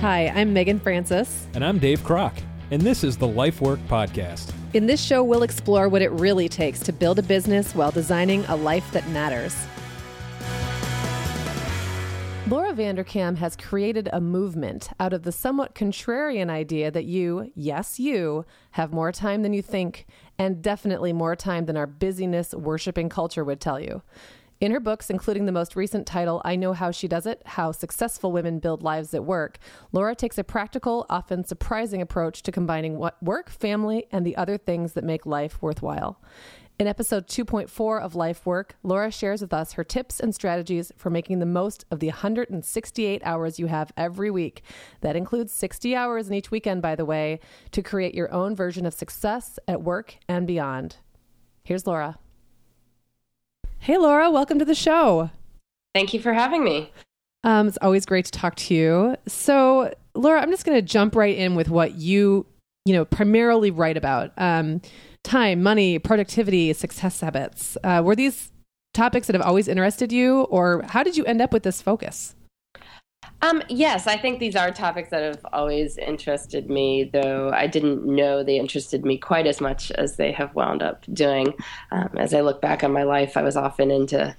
Hi, I'm Megan Francis. And I'm Dave Kroc, and this is the Life Work Podcast. In this show, we'll explore what it really takes to build a business while designing a life that matters. Laura Vanderkam has created a movement out of the somewhat contrarian idea that you, yes, you, have more time than you think, and definitely more time than our busyness worshiping culture would tell you. In her books, including the most recent title, I Know How She Does It How Successful Women Build Lives at Work, Laura takes a practical, often surprising approach to combining work, family, and the other things that make life worthwhile. In episode 2.4 of Life Work, Laura shares with us her tips and strategies for making the most of the 168 hours you have every week. That includes 60 hours in each weekend, by the way, to create your own version of success at work and beyond. Here's Laura. Hey, Laura, welcome to the show. Thank you for having me. Um, it's always great to talk to you. So, Laura, I'm just going to jump right in with what you, you know, primarily write about: um, time, money, productivity, success habits. Uh, were these topics that have always interested you, or how did you end up with this focus? Um, yes, I think these are topics that have always interested me, though I didn't know they interested me quite as much as they have wound up doing. Um, as I look back on my life, I was often into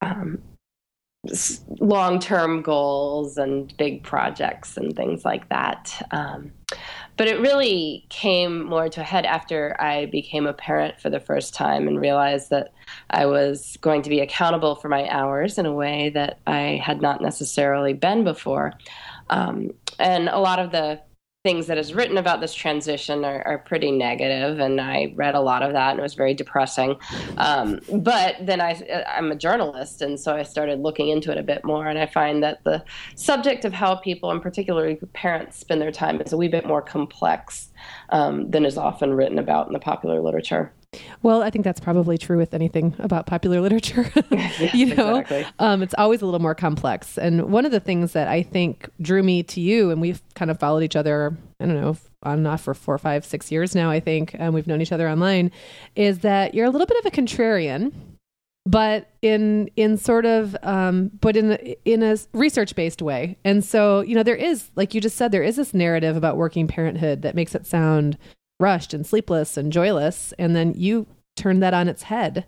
um, long term goals and big projects and things like that. Um, but it really came more to a head after I became a parent for the first time and realized that I was going to be accountable for my hours in a way that I had not necessarily been before. Um, and a lot of the things that is written about this transition are, are, pretty negative, and I read a lot of that, and it was very depressing. Um, but then I, I'm a journalist, and so I started looking into it a bit more, and I find that the subject of how people, and particularly parents, spend their time is a wee bit more complex um, than is often written about in the popular literature. Well, I think that's probably true with anything about popular literature. yes, you know, exactly. um, it's always a little more complex. And one of the things that I think drew me to you, and we've kind of followed each other, I don't know, on and off for four, five, six years now, I think, and we've known each other online, is that you're a little bit of a contrarian but in in sort of um, but in in a research based way. And so you know there is like you just said there is this narrative about working parenthood that makes it sound rushed and sleepless and joyless, and then you turn that on its head.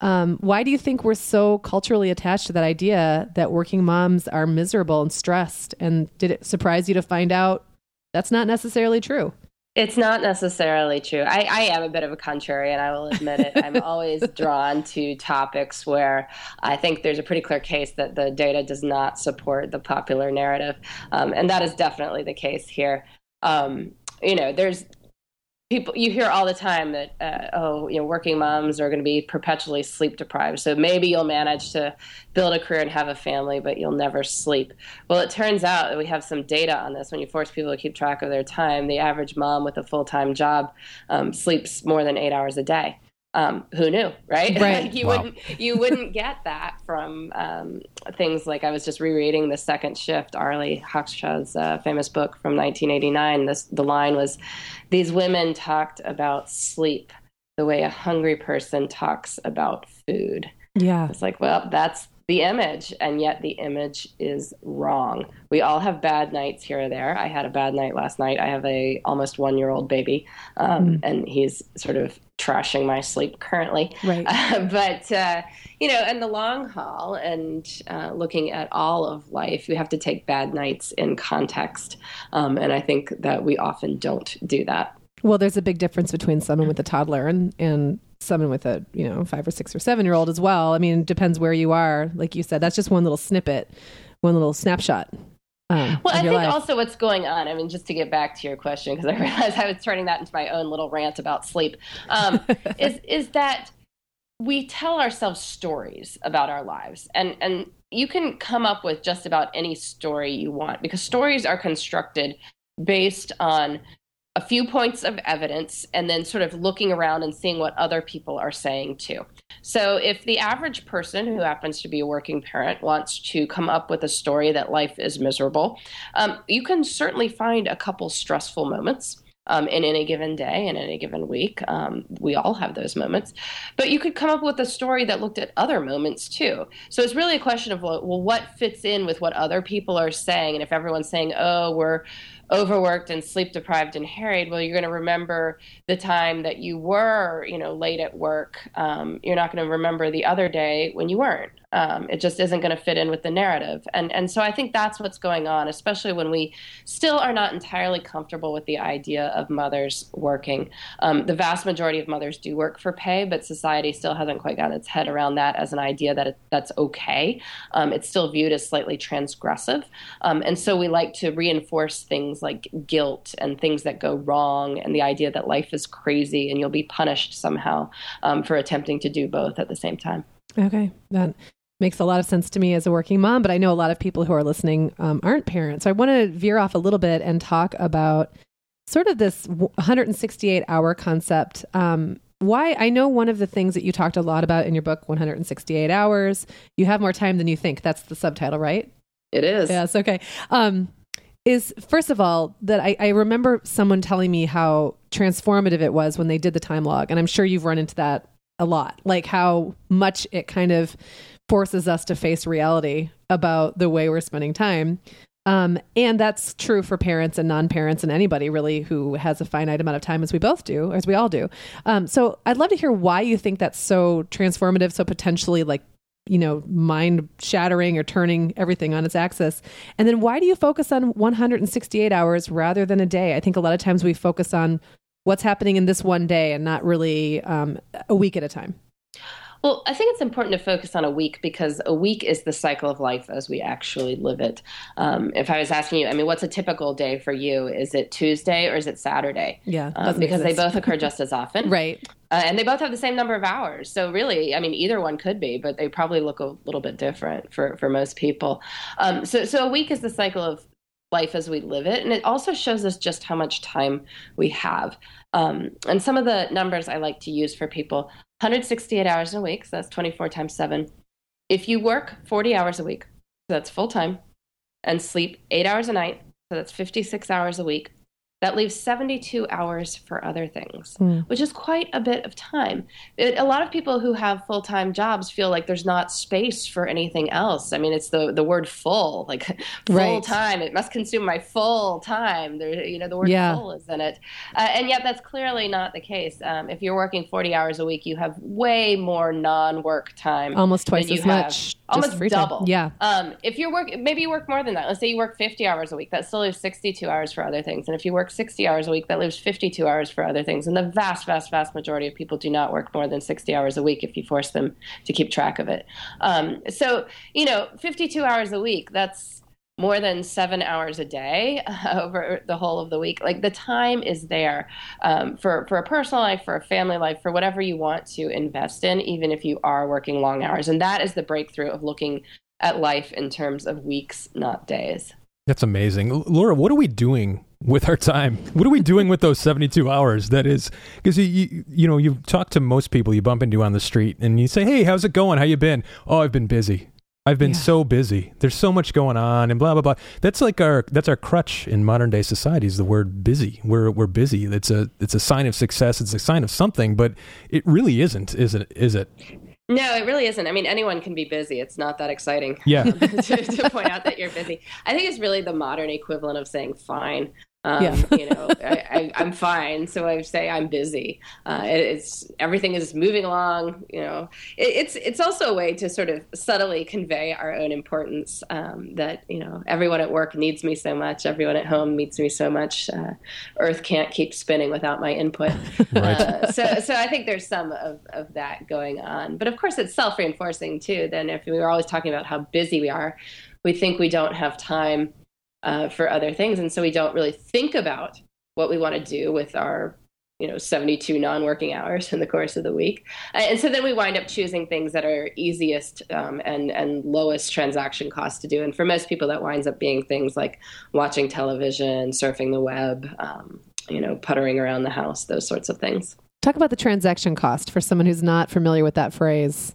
Um, why do you think we're so culturally attached to that idea that working moms are miserable and stressed? And did it surprise you to find out that's not necessarily true? It's not necessarily true. I, I, am a bit of a contrarian, I will admit it. I'm always drawn to topics where I think there's a pretty clear case that the data does not support the popular narrative. Um, and that is definitely the case here. Um, you know, there's people you hear all the time that uh, oh you know working moms are going to be perpetually sleep deprived. So maybe you'll manage to build a career and have a family but you'll never sleep. Well it turns out that we have some data on this. When you force people to keep track of their time the average mom with a full-time job um, sleeps more than eight hours a day um, who knew, right? Right. like you Wow. wouldn't you wouldn't get that from um, things like I was just rereading the Second Shift, Arlie Hochschild's uh, famous book from 1989. This the line was, "These women talked about sleep the way a hungry person talks about food." Yeah. It's like, well, that's the image, and yet the image is wrong. We all have bad nights here or there. I had a bad night last night. I have a almost one year old baby, um, and he's sort of trashing my sleep currently. Right. Uh, but uh, you know, in the long haul, and uh, looking at all of life, we have to take bad nights in context, um, and I think that we often don't do that. Well, there's a big difference between someone with a toddler and, and someone with a, you know, five or six or seven year old as well. I mean, it depends where you are. Like you said, that's just one little snippet, one little snapshot. Um, Well, I think life. also what's going on. I mean, just to get back to your question, because I realized I was turning that into my own little rant about sleep, um, is is that we tell ourselves stories about our lives, and and you can come up with just about any story you want because stories are constructed based on a few points of evidence and then sort of looking around and seeing what other people are saying too. So, if the average person who happens to be a working parent wants to come up with a story that life is miserable, um, you can certainly find a couple stressful moments. um, in any given day, in any given week. Um, we all have those moments. But you could come up with a story that looked at other moments too. So it's really a question of, well, what fits in with what other people are saying? And if everyone's saying, oh, we're overworked and sleep deprived and harried, well, you're going to remember the time that you were, you know, late at work. Um, you're not going to remember the other day when you weren't. Um, it just isn't going to fit in with the narrative. And and so I think that's what's going on, especially when we still are not entirely comfortable with the idea of mothers working. Um, the vast majority of mothers do work for pay, but society still hasn't quite gotten its head around that as an idea that it, that's okay. Um, it's still viewed as slightly transgressive, um, and so we like to reinforce things like guilt and things that go wrong, and the idea that life is crazy and you'll be punished somehow um, for attempting to do both at the same time. Okay, that makes a lot of sense to me as a working mom, but I know a lot of people who are listening um, aren't parents. So I want to veer off a little bit and talk about sort of this 168 hour concept. Um, why I know one of the things that you talked a lot about in your book, 168 hours, you have more time than you think. That's the subtitle, right? It is. Yes. Okay. Um, is first of all that I, I remember someone telling me how transformative it was when they did the time log, and I'm sure you've run into that a lot, like how much it kind of forces us to face reality about the way we're spending time. Um, and that's true for parents and non-parents and anybody really who has a finite amount of time as we both do, as we all do. Um, so I'd love to hear why you think that's so transformative, so potentially like, you know, mind shattering or turning everything on its axis. And then why do you focus on 168 hours rather than a day? I think a lot of times we focus on what's happening in this one day and not really um, a week at a time. Well, I think it's important to focus on a week because a week is the cycle of life as we actually live it. Um, if I was asking you, I mean, what's a typical day for you? Is it Tuesday or is it Saturday? Yeah, um, because exist. they both occur just as often, right? Uh, and they both have the same number of hours. So really, I mean, either one could be, but they probably look a little bit different for for most people. Um, so so a week is the cycle of life as we live it, and it also shows us just how much time we have. Um, and some of the numbers I like to use for people 168 hours in a week, so that's 24 times 7. If you work 40 hours a week, so that's full time, and sleep 8 hours a night, so that's 56 hours a week, that leaves 72 hours for other things, mm. which is quite a bit of time. It, a lot of people who have full time jobs feel like there's not space for anything else. I mean, it's the, the word full, like full right. time. It must consume my full time. There, you know, the word yeah. full is in it. Uh, and yet, that's clearly not the case. Um, if you're working 40 hours a week, you have way more non work time. Almost twice as much. Almost double. Time. Yeah. Um, if you work, maybe you work more than that. Let's say you work 50 hours a week. That still leaves 62 hours for other things. And if you work 60 hours a week, that leaves 52 hours for other things. And the vast, vast, vast majority of people do not work more than 60 hours a week if you force them to keep track of it. Um, so, you know, 52 hours a week, that's more than seven hours a day over the whole of the week. Like the time is there um, for, for a personal life, for a family life, for whatever you want to invest in, even if you are working long hours. And that is the breakthrough of looking at life in terms of weeks, not days. That's amazing. Laura, what are we doing with our time? What are we doing with those 72 hours? That is, because you, you, you know, you talk to most people you bump into on the street and you say, hey, how's it going? How you been? Oh, I've been busy. I've been yeah. so busy. There's so much going on and blah blah blah. That's like our that's our crutch in modern day society is the word busy. We're we're busy. It's a it's a sign of success. It's a sign of something, but it really isn't, is it? Is it? No, it really isn't. I mean, anyone can be busy. It's not that exciting. Yeah. to, to, point out that you're busy. I think it's really the modern equivalent of saying fine. Um, yeah. you know, I, am fine, so I say I'm busy. Uh, it, it's everything is moving along. You know, it, it's it's also a way to sort of subtly convey our own importance. Um, that you know, everyone at work needs me so much. Everyone at home needs me so much. Uh, Earth can't keep spinning without my input. right. Uh, so so I think there's some of of that going on. But of course, it's self reinforcing too. Then if we were always talking about how busy we are, we think we don't have time uh, for other things. And so we don't really think about what we want to do with our you know 72 non-working hours in the course of the week. And so then we wind up choosing things that are easiest um, and and lowest transaction cost to do. And for most people that winds up being things like watching television surfing the web um, you know puttering around the house those sorts of things. Talk about the transaction cost for someone who's not familiar with that phrase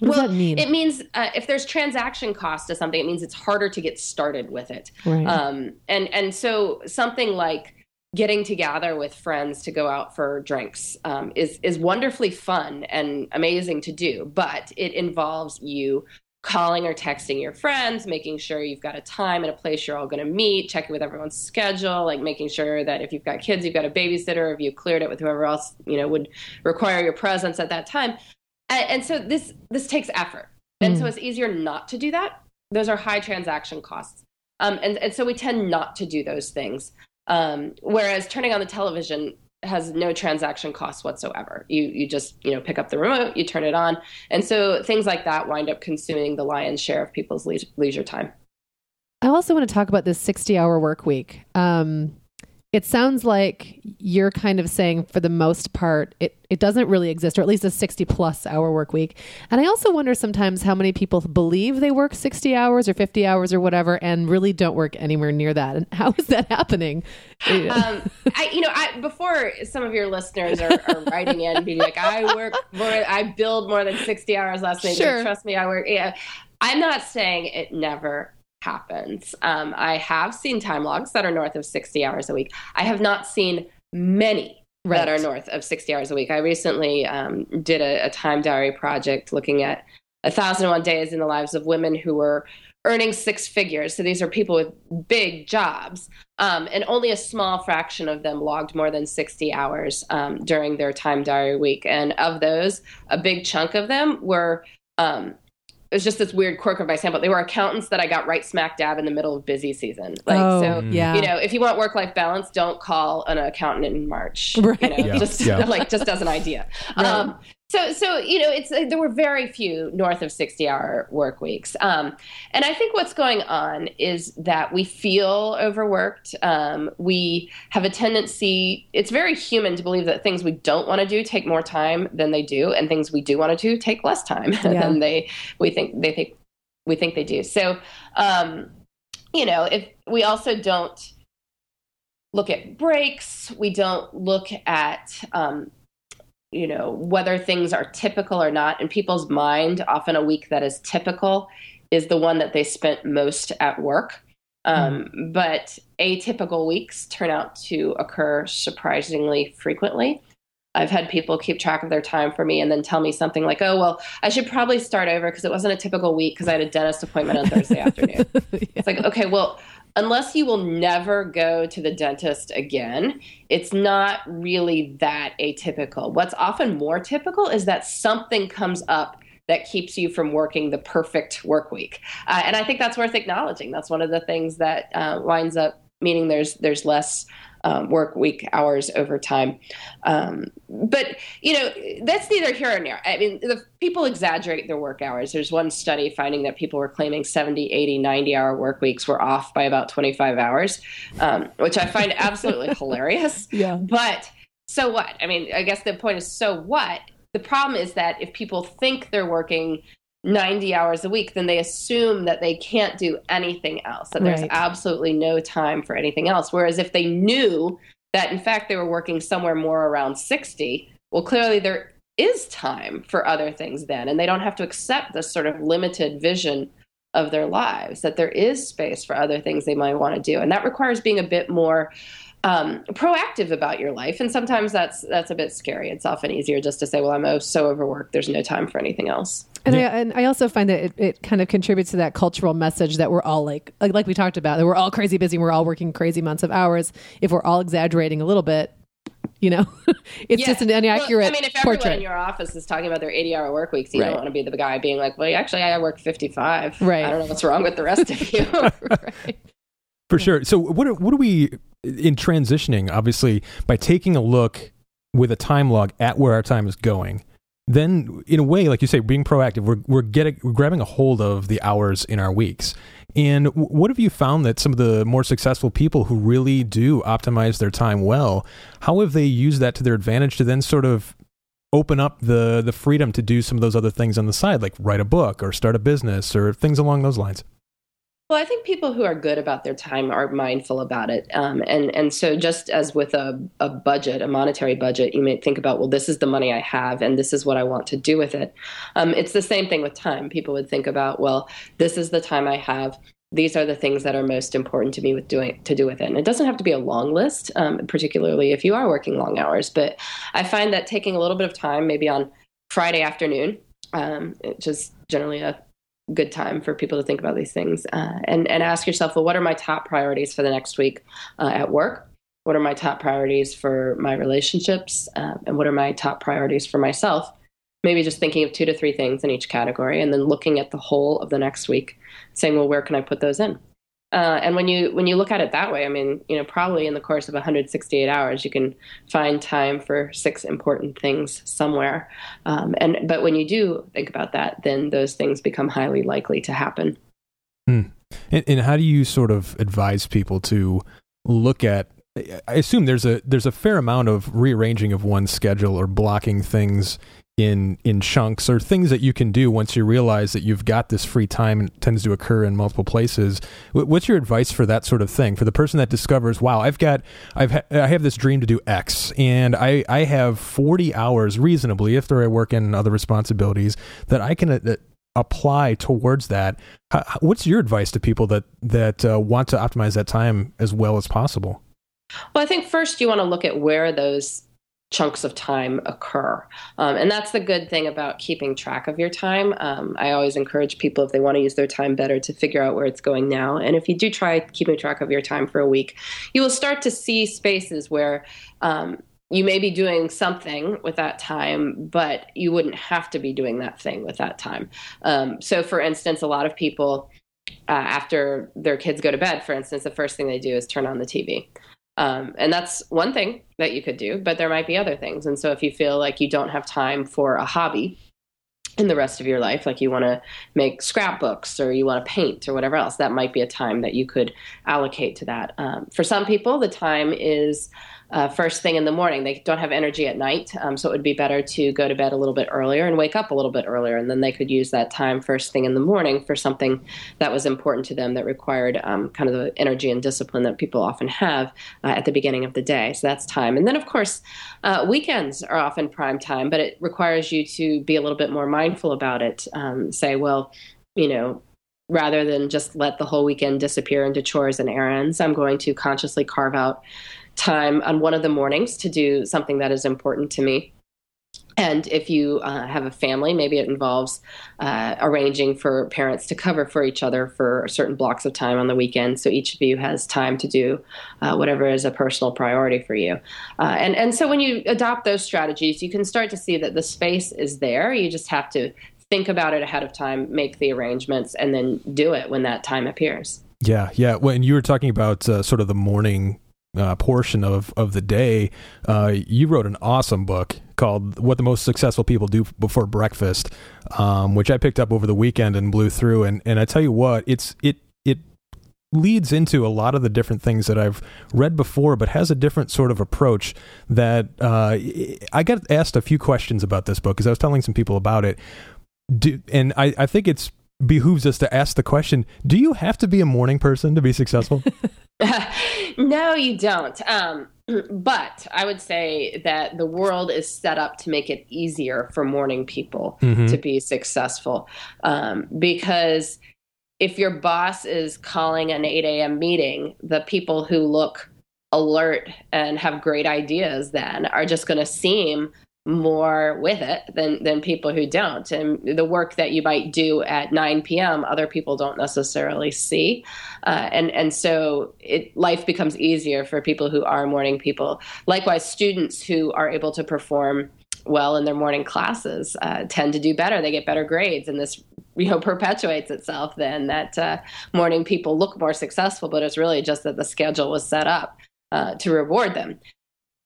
what well, mean? It means uh, if there's transaction cost to something, it means it's harder to get started with it. Right. Um, and and so something like getting together with friends to go out for drinks um, is is wonderfully fun and amazing to do, but it involves you calling or texting your friends, making sure you've got a time and a place you're all going to meet, checking with everyone's schedule, like making sure that if you've got kids, you've got a babysitter, if you cleared it with whoever else you know would require your presence at that time. And, and so this this takes effort, and mm. so it's easier not to do that. Those are high transaction costs, um, and and so we tend not to do those things. Um, whereas turning on the television has no transaction costs whatsoever. You you just you know pick up the remote, you turn it on, and so things like that wind up consuming the lion's share of people's leisure time. I also want to talk about this sixty-hour work week. Um, it sounds like you're kind of saying for the most part it, it doesn't really exist or at least a 60 plus hour work week. And i also wonder sometimes how many people believe they work 60 hours or 50 hours or whatever and really don't work anywhere near that. And how is that happening? Um, I, you know I, before some of your listeners are, are writing in being like i work more i build more than 60 hours last night sure. trust me i work yeah. I'm not saying it never happens. Um, I have seen time logs that are north of 60 hours a week. I have not seen many right. that are north of 60 hours a week. I recently um, did a, a, time diary project looking at 1001 days in the lives of women who were earning six figures. So these are people with big jobs. Um, and only a small fraction of them logged more than 60 hours um, during their time diary week. And of those, a big chunk of them were um, it was just this weird quirk of my sample. They were accountants that I got right smack dab in the middle of busy season. Like oh, so, yeah. you know, if you want work life balance, don't call an accountant in March. Right. You know, yeah. just yeah. like just as an idea. Right. Um, so, so you know, it's there were very few north of sixty-hour work weeks, um, and I think what's going on is that we feel overworked. Um, we have a tendency; it's very human to believe that things we don't want to do take more time than they do, and things we do want to do take less time yeah. than they we think they think we think they do. So, um, you know, if we also don't look at breaks, we don't look at um, you know whether things are typical or not in people's mind often a week that is typical is the one that they spent most at work um, mm. but atypical weeks turn out to occur surprisingly frequently I've had people keep track of their time for me and then tell me something like, oh, well, I should probably start over because it wasn't a typical week because I had a dentist appointment on Thursday afternoon. yeah. It's like, okay, well, unless you will never go to the dentist again, it's not really that atypical. What's often more typical is that something comes up that keeps you from working the perfect work week. Uh, and I think that's worth acknowledging. That's one of the things that uh, winds up meaning there's there's less um, work week hours over time. Um, but you know that's neither here nor there. I mean, the people exaggerate their work hours. There's one study finding that people were claiming 70, 80, 90 hour work weeks were off by about 25 hours, um, which I find absolutely hilarious. Yeah. But so what? I mean, I guess the point is so what? The problem is that if people think they're working 90 hours a week, then they assume that they can't do anything else, that there's right. absolutely no time for anything else. Whereas if they knew that in fact they were working somewhere more around 60, well, clearly there is time for other things then, and they don't have to accept this sort of limited vision of their lives, that there is space for other things they might want to do. And that requires being a bit more um, proactive about your life. And sometimes that's that's a bit scary. It's often easier just to say, "Well, I'm so overworked. There's no time for anything else." And, I, and I also find that it, it kind of contributes to that cultural message that we're all like, like, like we talked about, that we're all crazy busy. We're all working crazy amounts of hours. If we're all exaggerating a little bit, you know, it's yeah. just an inaccurate. Well, I mean, if everyone portrait. in your office is talking about their 80 hour work weeks, you right. don't want to be the guy being like, well, actually, I work 55. Right. I don't know what's wrong with the rest of you. right. For sure. So, what are, what are we in transitioning? Obviously, by taking a look with a time log at where our time is going, then in a way, like you say, being proactive, we're we're getting we're grabbing a hold of the hours in our weeks. And what have you found that some of the more successful people who really do optimize their time well, how have they used that to their advantage to then sort of open up the the freedom to do some of those other things on the side, like write a book or start a business or things along those lines? Well, I think people who are good about their time are mindful about it, um, and and so just as with a, a budget, a monetary budget, you may think about, well, this is the money I have, and this is what I want to do with it. Um, it's the same thing with time. People would think about, well, this is the time I have. these are the things that are most important to me with doing to do with it. And it doesn't have to be a long list, um, particularly if you are working long hours. But I find that taking a little bit of time, maybe on Friday afternoon, um, is generally a good time for people to think about these things, uh, and and ask yourself, well, what are my top priorities for the next week uh, at work? What are my top priorities for my relationships? Uh, and what are my top priorities for myself? maybe just thinking of two to three things in each category and then looking at the whole of the next week saying well where can i put those in uh, and when you when you look at it that way i mean you know probably in the course of 168 hours you can find time for six important things somewhere um, and but when you do think about that then those things become highly likely to happen hmm. and, and how do you sort of advise people to look at I assume there's a there's a fair amount of rearranging of one's schedule or blocking things in in chunks or things that you can do once you realize that you've got this free time and tends to occur in multiple places. What's your advice for that sort of thing? For the person that discovers wow i've got i've ha- i have this dream to do x and i i have 40 hours reasonably if there are work and other responsibilities that i can uh, apply towards that. How, what's your advice to people that that uh, want to optimize that time as well as possible? Well, I think first you want to look at where those chunks of time occur. Um, and that's the good thing about keeping track of your time. Um, I always encourage people, if they want to use their time better, to figure out where it's going now. And if you do try keeping track of your time for a week, you will start to see spaces where um, you may be doing something with that time, but you wouldn't have to be doing that thing with that time. Um, so, for instance, a lot of people, uh, after their kids go to bed, for instance, the first thing they do is turn on the TV. Um, and that's one thing that you could do, but there might be other things. And so if you feel like you don't have time for a hobby in the rest of your life, like you want to make scrapbooks or you want to paint or whatever else, that might be a time that you could allocate to that. Um, for some people, the time is uh, first thing in the morning. They don't have energy at night, um, so it would be better to go to bed a little bit earlier and wake up a little bit earlier, and then they could use that time first thing in the morning for something that was important to them that required um, kind of the energy and discipline that people often have uh, at the beginning of the day. So that's time, and then of course, uh, weekends are often prime time, but it requires you to be a little bit more mindful about it. Um, say, well, you know, rather than just let the whole weekend disappear into chores and errands, I'm going to consciously carve out time on one of the mornings to do something that is important to me. And if you uh, have a family, maybe it involves uh, arranging for parents to cover for each other for certain blocks of time on the weekend, so each of you has time to do uh, whatever is a personal priority for you. Uh, and and so when you adopt those strategies, you can start to see that the space is there. You just have to think about it ahead of time, make the arrangements, and then do it when that time appears. Yeah, yeah. When you were talking about uh, sort of the morning uh, portion of of the day, uh, you wrote an awesome book called "What the Most Successful People Do Before Breakfast," um, which I picked up over the weekend and blew through. And and I tell you what, it's it it leads into a lot of the different things that I've read before, but has a different sort of approach. That uh, I got asked a few questions about this book because I was telling some people about it. Do, and I, I think it's behooves us to ask the question do you have to be a morning person to be successful no, you don't. Um, but I would say that the world is set up to make it easier for morning people mm-hmm. to be successful. Um, because if your boss is calling an 8 a.m. meeting, the people who look alert and have great ideas then are just going to seem more with it than than people who don't. And the work that you might do at 9 p.m other people don't necessarily see. Uh, and and so it life becomes easier for people who are morning people. Likewise students who are able to perform well in their morning classes uh, tend to do better. They get better grades and this you know perpetuates itself then that uh, morning people look more successful but it's really just that the schedule was set up uh, to reward them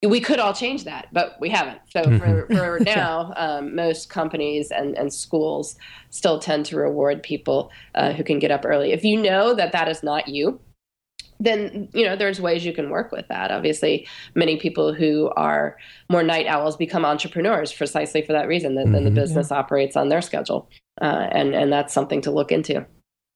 we could all change that, but we haven't. So for, mm-hmm. for now, um, most companies and, and schools still tend to reward people uh, who can get up early. If you know that that is not you, then you know there's ways you can work with that. Obviously, many people who are more night owls become entrepreneurs precisely for that reason. That mm-hmm. the business yeah. operates on their schedule, uh, and and that's something to look into.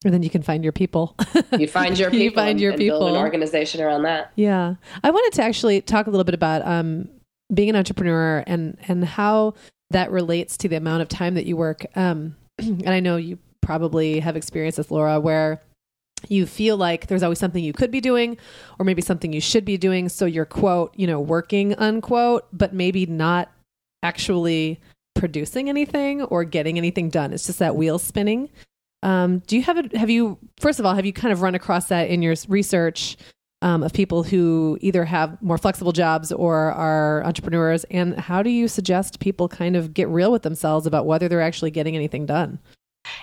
And then you can find your people. you find your people. you find your and, people. build an organization around that. Yeah, I wanted to actually talk a little bit about um, being an entrepreneur and and how that relates to the amount of time that you work. Um, and I know you probably have experienced this, Laura, where you feel like there's always something you could be doing or maybe something you should be doing so you're quote you know working unquote but maybe not actually producing anything or getting anything done it's just that wheel spinning um, do you have a, have you first of all have you kind of run across that in your research um, of people who either have more flexible jobs or are entrepreneurs and how do you suggest people kind of get real with themselves about whether they're actually getting anything done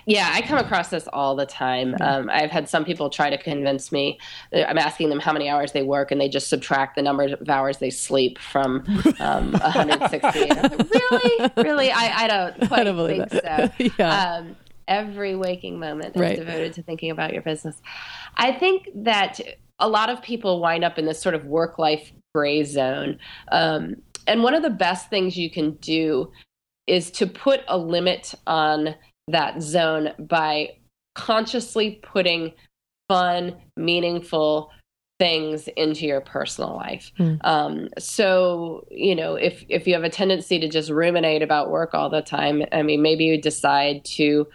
yeah, I come across this all the time. Um, I've had some people try to convince me. I'm asking them how many hours they work, and they just subtract the number of hours they sleep from um, 160. like, really, really, I, I don't quite I don't think that. so. yeah. Um, every waking moment is right. devoted to thinking about your business. I think that a lot of people wind up in this sort of work-life gray zone, um, and one of the best things you can do is to put a limit on that zone by consciously putting fun, meaningful things into your personal life. Mm. Um, so, you know, if if you have a tendency to just ruminate about work all the time, I mean, maybe you decide to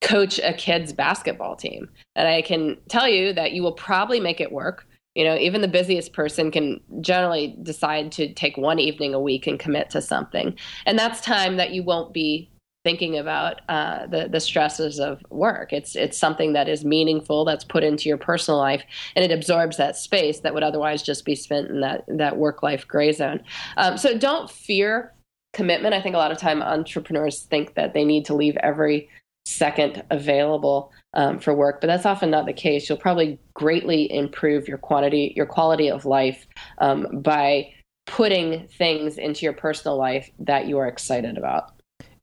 coach a kid's basketball team. And I can tell you that you will probably make it work. You know, even the busiest person can generally decide to take one evening a week and commit to something. And that's time that you won't be thinking about uh, the the stresses of work. It's it's something that is meaningful that's put into your personal life, and it absorbs that space that would otherwise just be spent in that that work life gray zone. Um, so don't fear commitment. I think a lot of time entrepreneurs think that they need to leave every second available um, for work, but that's often not the case. You'll probably greatly improve your quantity, your quality of life um, by putting things into your personal life that you are excited about.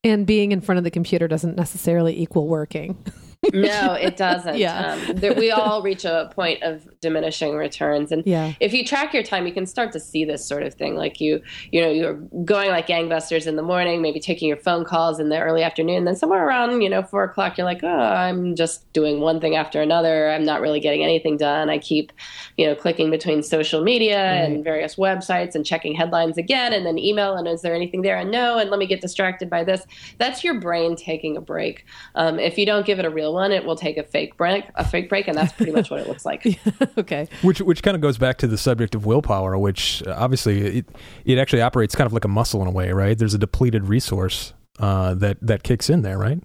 And being in front of the computer doesn't necessarily equal working. no, it doesn't. Yeah. Um, there, we all reach a point of diminishing returns, and yeah. if you track your time, you can start to see this sort of thing. Like you, you know, you're going like gangbusters in the morning, maybe taking your phone calls in the early afternoon. Then somewhere around, you know, four o'clock, you're like, oh, I'm just doing one thing after another. I'm not really getting anything done. I keep, you know, clicking between social media right. and various websites and checking headlines again, and then email. And is there anything there? And no. And let me get distracted by this. That's your brain taking a break. Um, if you don't give it a real one, it will take a fake break, a fake break, and that's pretty much what it looks like. okay. Which which kind of goes back to the subject of willpower, which uh, obviously it it actually operates kind of like a muscle in a way, right? There's a depleted resource uh, that that kicks in there, right?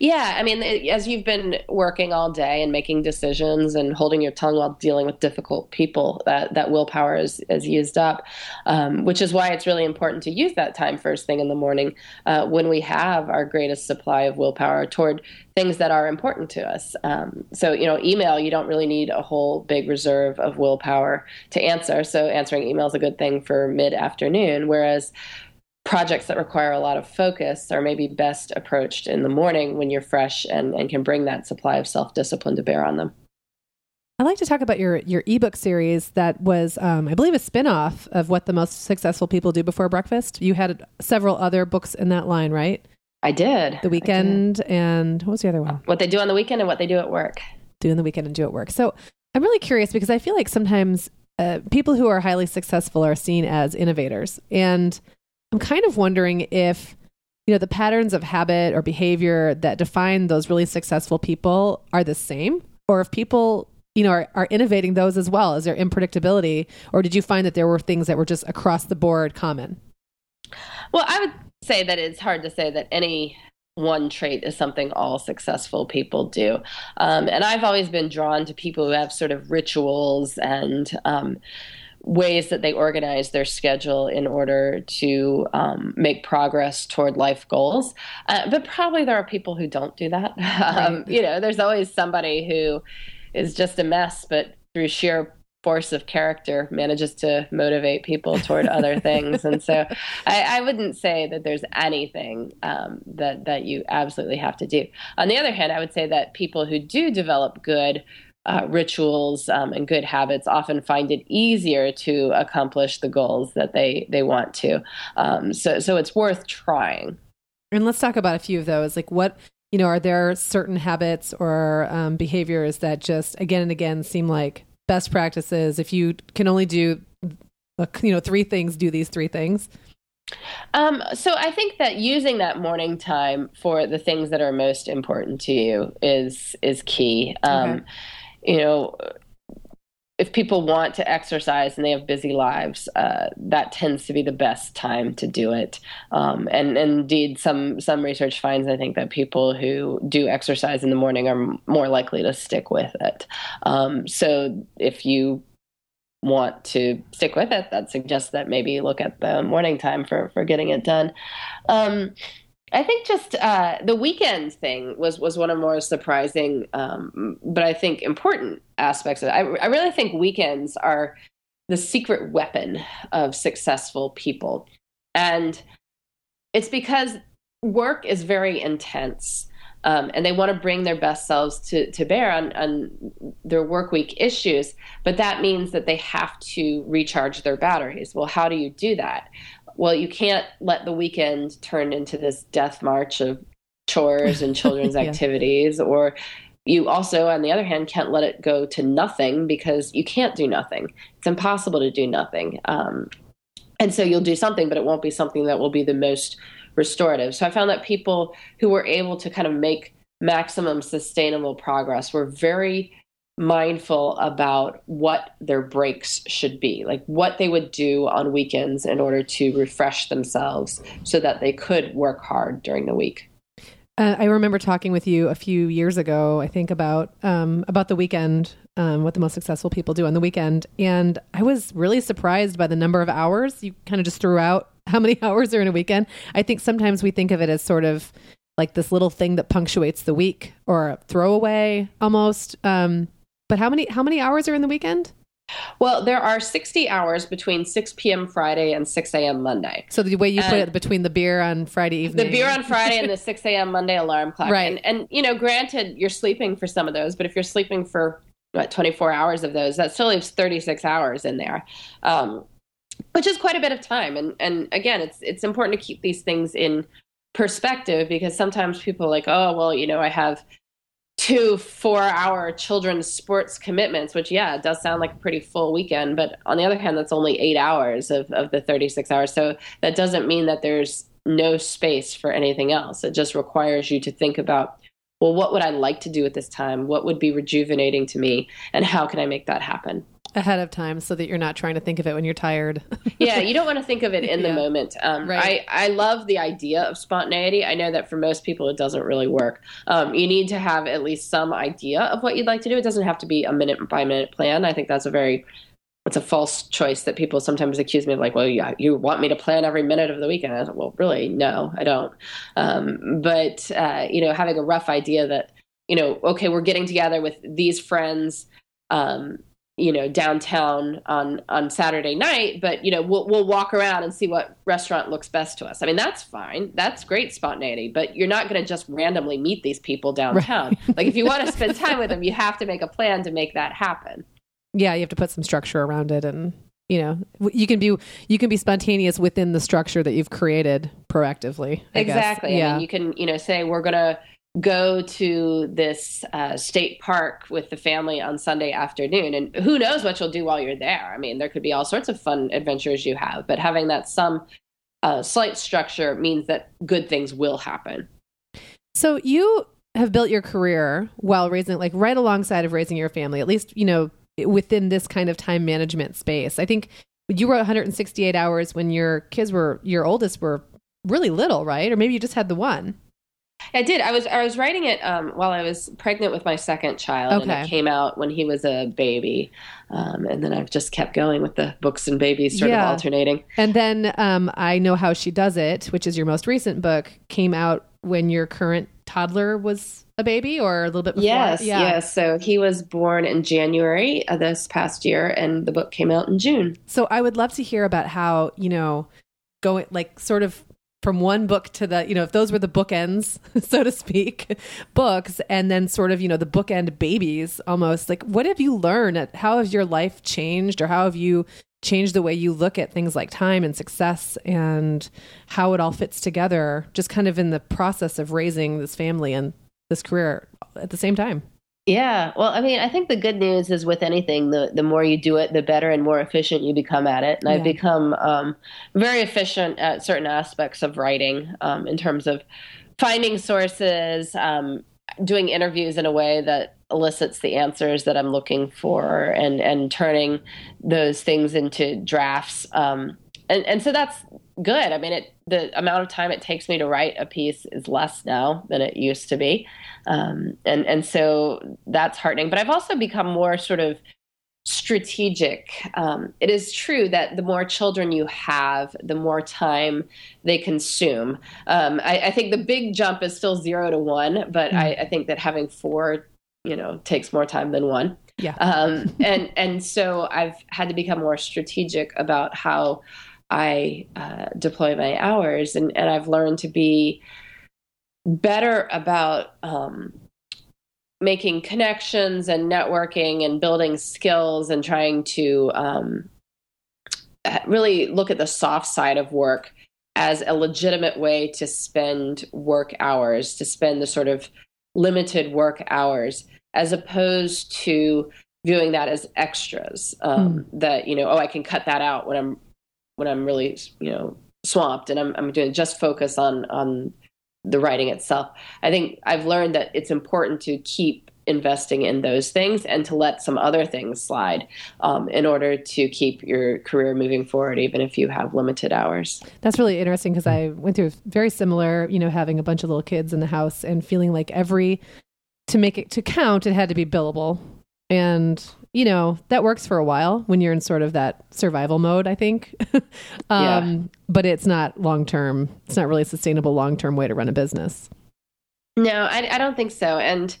Yeah, I mean, as you've been working all day and making decisions and holding your tongue while dealing with difficult people, that that willpower is is used up, um, which is why it's really important to use that time first thing in the morning uh, when we have our greatest supply of willpower toward things that are important to us. Um, so, you know, email, you don't really need a whole big reserve of willpower to answer. So, answering email is a good thing for mid afternoon, whereas projects that require a lot of focus are maybe best approached in the morning when you're fresh and, and can bring that supply of self discipline to bear on them. I'd like to talk about your your ebook series that was, um, I believe, a spinoff of what the most successful people do before breakfast. You had several other books in that line, right? I did. The weekend did. and what was the other one? What they do on the weekend and what they do at work. Do in the weekend and do at work. So I'm really curious because I feel like sometimes uh, people who are highly successful are seen as innovators, and I'm kind of wondering if you know the patterns of habit or behavior that define those really successful people are the same or if people you know are, are innovating those as well is there unpredictability or did you find that there were things that were just across the board common well i would say that it's hard to say that any one trait is something all successful people do. Um, and I've always been drawn to people who have sort of rituals and um, ways that they organize their schedule in order to um, make progress toward life goals. Uh, but probably there are people who don't do that. Um, you know, there's always somebody who is just a mess, but through sheer force of character manages to motivate people toward other things. And so I, I, wouldn't say that there's anything um, that, that you absolutely have to do. On the other hand, I would say that people who do develop good uh, rituals um, and good habits often find it easier to accomplish the goals that they they want to. Um, so so it's worth trying. And let's talk about a few of those. Like what you know, are there certain habits or um, behaviors that just again and again seem like best practices? If you can only do uh, you know three things, do these three things. Um, so I think that using that morning time for the things that are most important to you is is key. Um, okay you know, if people want to exercise and they have busy lives, uh, that tends to be the best time to do it. Um, and, and, indeed, some some research finds I think that people who do exercise in the morning are more likely to stick with it. Um, so if you want to stick with it, that suggests that maybe look at the morning time for for getting it done. Um, I think just uh, the weekend thing was was one of more surprising, um, but I think important aspects of it. I, I really think weekends are the secret weapon of successful people, and it's because work is very intense. Um, and they want to bring their best selves to, to bear on, on their work week issues, but that means that they have to recharge their batteries. Well, how do you do that? Well, you can't let the weekend turn into this death march of chores and children's yeah. activities. Or you also on the other hand can't let it go to nothing because you can't do nothing. It's impossible to do nothing. Um, and so you'll do something but it won't be something that will be the most restorative. So i found that people who were able to kind of make maximum sustainable progress were very mindful about what their breaks should be, like what they would do on weekends in order to refresh themselves so that they could work hard during the week. Uh, I remember talking with you a few years ago, I think about um, about the weekend, um, what the most successful people do on the weekend, and I was really surprised by the number of hours you kind of just threw out. How many hours are in a weekend? I think sometimes we think of it as sort of like this little thing that punctuates the week or a throwaway almost. Um, but how many how many hours are in the weekend? Well, there are 60 hours between 6 p.m. Friday and 6 a.m. Monday. So the way you put it, between the beer on Friday evening, the beer on Friday and the 6 a.m. Monday alarm clock, right? And, and you know, granted, you're sleeping for some of those, but if you're sleeping for what 24 hours of those, that still leaves 36 hours in there, um, which is quite a bit of time. And and again, it's it's important to keep these things in perspective because sometimes people are like, oh, well, you know, I have two four hour children's sports commitments, which, yeah, it does sound like a pretty full weekend. But on the other hand, that's only eight hours of, of the 36 hours. So that doesn't mean that there's no space for anything else. It just requires you to think about, well, what would I like to do at this time? What would be rejuvenating to me? And how can I make that happen? ahead of time so that you're not trying to think of it when you're tired. yeah, you don't want to think of it in the yeah. moment. Um, right. I, I love the idea of spontaneity. I know that for most people it doesn't really work. Um, you need to have at least some idea of what you'd like to do. It doesn't have to be a minute by minute plan. I think that's a very it's a false choice that people sometimes accuse me of like, well, yeah, you want me to plan every minute of the weekend. I said, well, really, no, I don't. Um, but, uh, you know, having a rough idea that, you know, okay, we're getting together with these friends um, you know downtown on on Saturday night, but you know we'll we'll walk around and see what restaurant looks best to us. I mean that's fine, that's great spontaneity, but you're not going to just randomly meet these people downtown. Right. like if you want to spend time with them, you have to make a plan to make that happen. Yeah, you have to put some structure around it, and you know you can be you can be spontaneous within the structure that you've created proactively. I exactly. Guess. Yeah, I mean, you can you know say we're gonna go to this uh, state park with the family on Sunday afternoon. And who knows what you'll do while you're there? I mean, there could be all sorts of fun adventures you have, but having that some uh, slight structure means that good things will happen. So you have built your career while raising, like right alongside of raising your family, at least, you know, within this kind of time management space. I think you wrote 168 hours when your kids were, your oldest were really little, right? Or maybe you just had the one. I did. I was I was writing it um, while I was pregnant with my second child, okay. and it came out when he was a baby. Um, and then I've just kept going with the books and babies, sort yeah. of alternating. And then um, I know how she does it, which is your most recent book, came out when your current toddler was a baby, or a little bit before. Yes, yeah. yes. So he was born in January of this past year, and the book came out in June. So I would love to hear about how you know going like sort of from one book to the you know if those were the bookends so to speak books and then sort of you know the bookend babies almost like what have you learned how has your life changed or how have you changed the way you look at things like time and success and how it all fits together just kind of in the process of raising this family and this career at the same time yeah. Well, I mean, I think the good news is with anything, the, the more you do it, the better and more efficient you become at it. And yeah. I've become um, very efficient at certain aspects of writing um, in terms of finding sources, um, doing interviews in a way that elicits the answers that I'm looking for, and and turning those things into drafts. Um, and and so that's good. I mean, it the amount of time it takes me to write a piece is less now than it used to be, um, and and so that's heartening. But I've also become more sort of strategic. Um, it is true that the more children you have, the more time they consume. Um, I, I, think the big jump is still zero to one, but mm. I, I, think that having four, you know, takes more time than one. Yeah. Um, and and so I've had to become more strategic about how I uh, deploy my hours, and and I've learned to be better about um, making connections and networking and building skills and trying to um, really look at the soft side of work as a legitimate way to spend work hours, to spend the sort of limited work hours, as opposed to viewing that as extras. Um, mm. That you know, oh, I can cut that out when I'm when I'm really you know swamped and I'm I'm doing just focus on on the writing itself. I think I've learned that it's important to keep investing in those things and to let some other things slide um, in order to keep your career moving forward, even if you have limited hours. That's really interesting because I went through very similar, you know, having a bunch of little kids in the house and feeling like every, to make it to count, it had to be billable. And you know that works for a while when you're in sort of that survival mode i think. Um, yeah. but it's not long term it's not really a sustainable long term way to run a business. No I, I don't think so. And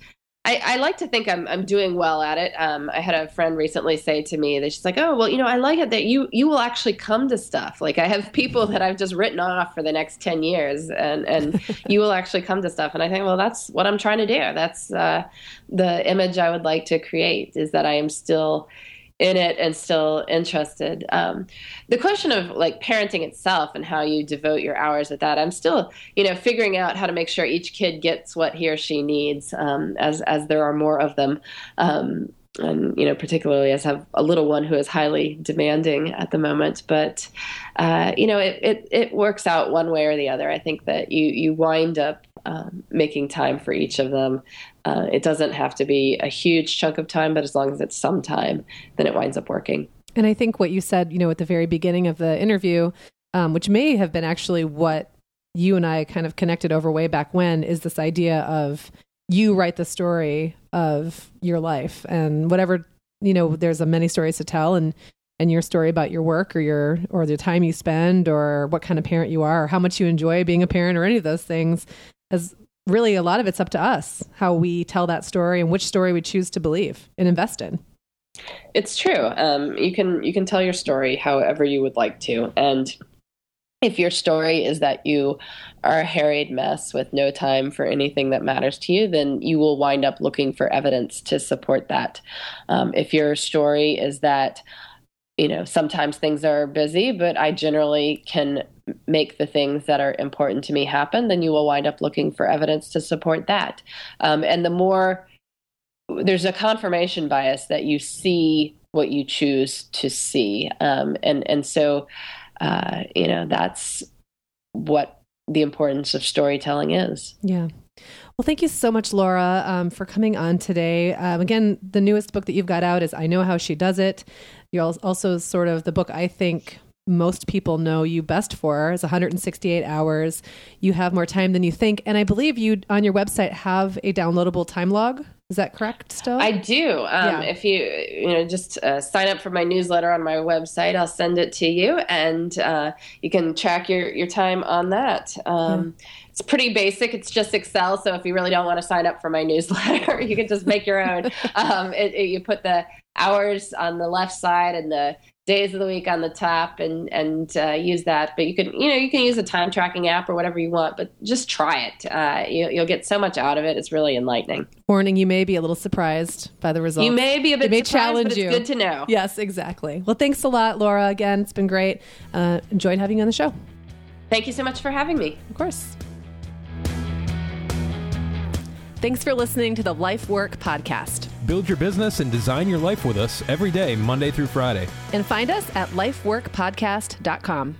I, I, like to think I'm I'm doing well at it. Um, I had a friend recently say to me that she's like, "Oh, well, you know, I like it that you you will actually come to stuff. Like I have people that I've just written off for the next ten years, and and you will actually come to stuff." And I think, well, that's what I'm trying to do. That's uh, the image I would like to create is that I am still in it and still interested. Um, the question of like parenting itself and how you devote your hours at that, I'm still, you know, figuring out how to make sure each kid gets what he or she needs, um, as as there are more of them. Um, and you know, particularly as I have a little one who is highly demanding at the moment, but uh, you know, it, it it works out one way or the other. I think that you you wind up um, making time for each of them. Uh, it doesn't have to be a huge chunk of time, but as long as it's some time, then it winds up working. And I think what you said, you know, at the very beginning of the interview, um, which may have been actually what you and I kind of connected over way back when, is this idea of you write the story of your life and whatever you know. There's a many stories to tell, and and your story about your work or your or the time you spend or what kind of parent you are or how much you enjoy being a parent or any of those things as really a lot of it's up to us how we tell that story and which story we choose to believe and invest in. It's true. Um, you can you can tell your story however you would like to, and if your story is that you are a harried mess with no time for anything that matters to you, then you will wind up looking for evidence to support that. Um, if your story is that you know sometimes things are busy, but I generally can make the things that are important to me happen, then you will wind up looking for evidence to support that. Um, and the more there's a confirmation bias that you see what you choose to see, um, and and so uh, you know that's what the importance of storytelling is. Yeah. Well, thank you so much, Laura, um, for coming on today. Um, again, the newest book that you've got out is I Know How She Does It. You're also sort of the book I think most people know you best for is 168 hours. You have more time than you think. And I believe you on your website have a downloadable time log. Is that correct still? I do. Um, yeah. If you, you know, just uh, sign up for my newsletter on my website, I'll send it to you and uh, you can track your, your time on that. Um, yeah. It's pretty basic. It's just Excel. So if you really don't want to sign up for my newsletter, you can just make your own. um, it, it, you put the hours on the left side and the days of the week on the top and and uh, use that. But you can you know you can use a time tracking app or whatever you want, but just try it. Uh, you, will get so much out of it. It's really enlightening. Warning: You may be a little surprised by the results. You may be a bit. It may challenge you. Good to know. Yes, exactly. Well, thanks a lot, Laura. Again, it's been great. Uh, enjoyed having you on the show. Thank you so much for having me. Of course. Thanks for listening to the Life Work Podcast. Build your business and design your life with us every day, Monday through Friday. And find us at lifeworkpodcast.com.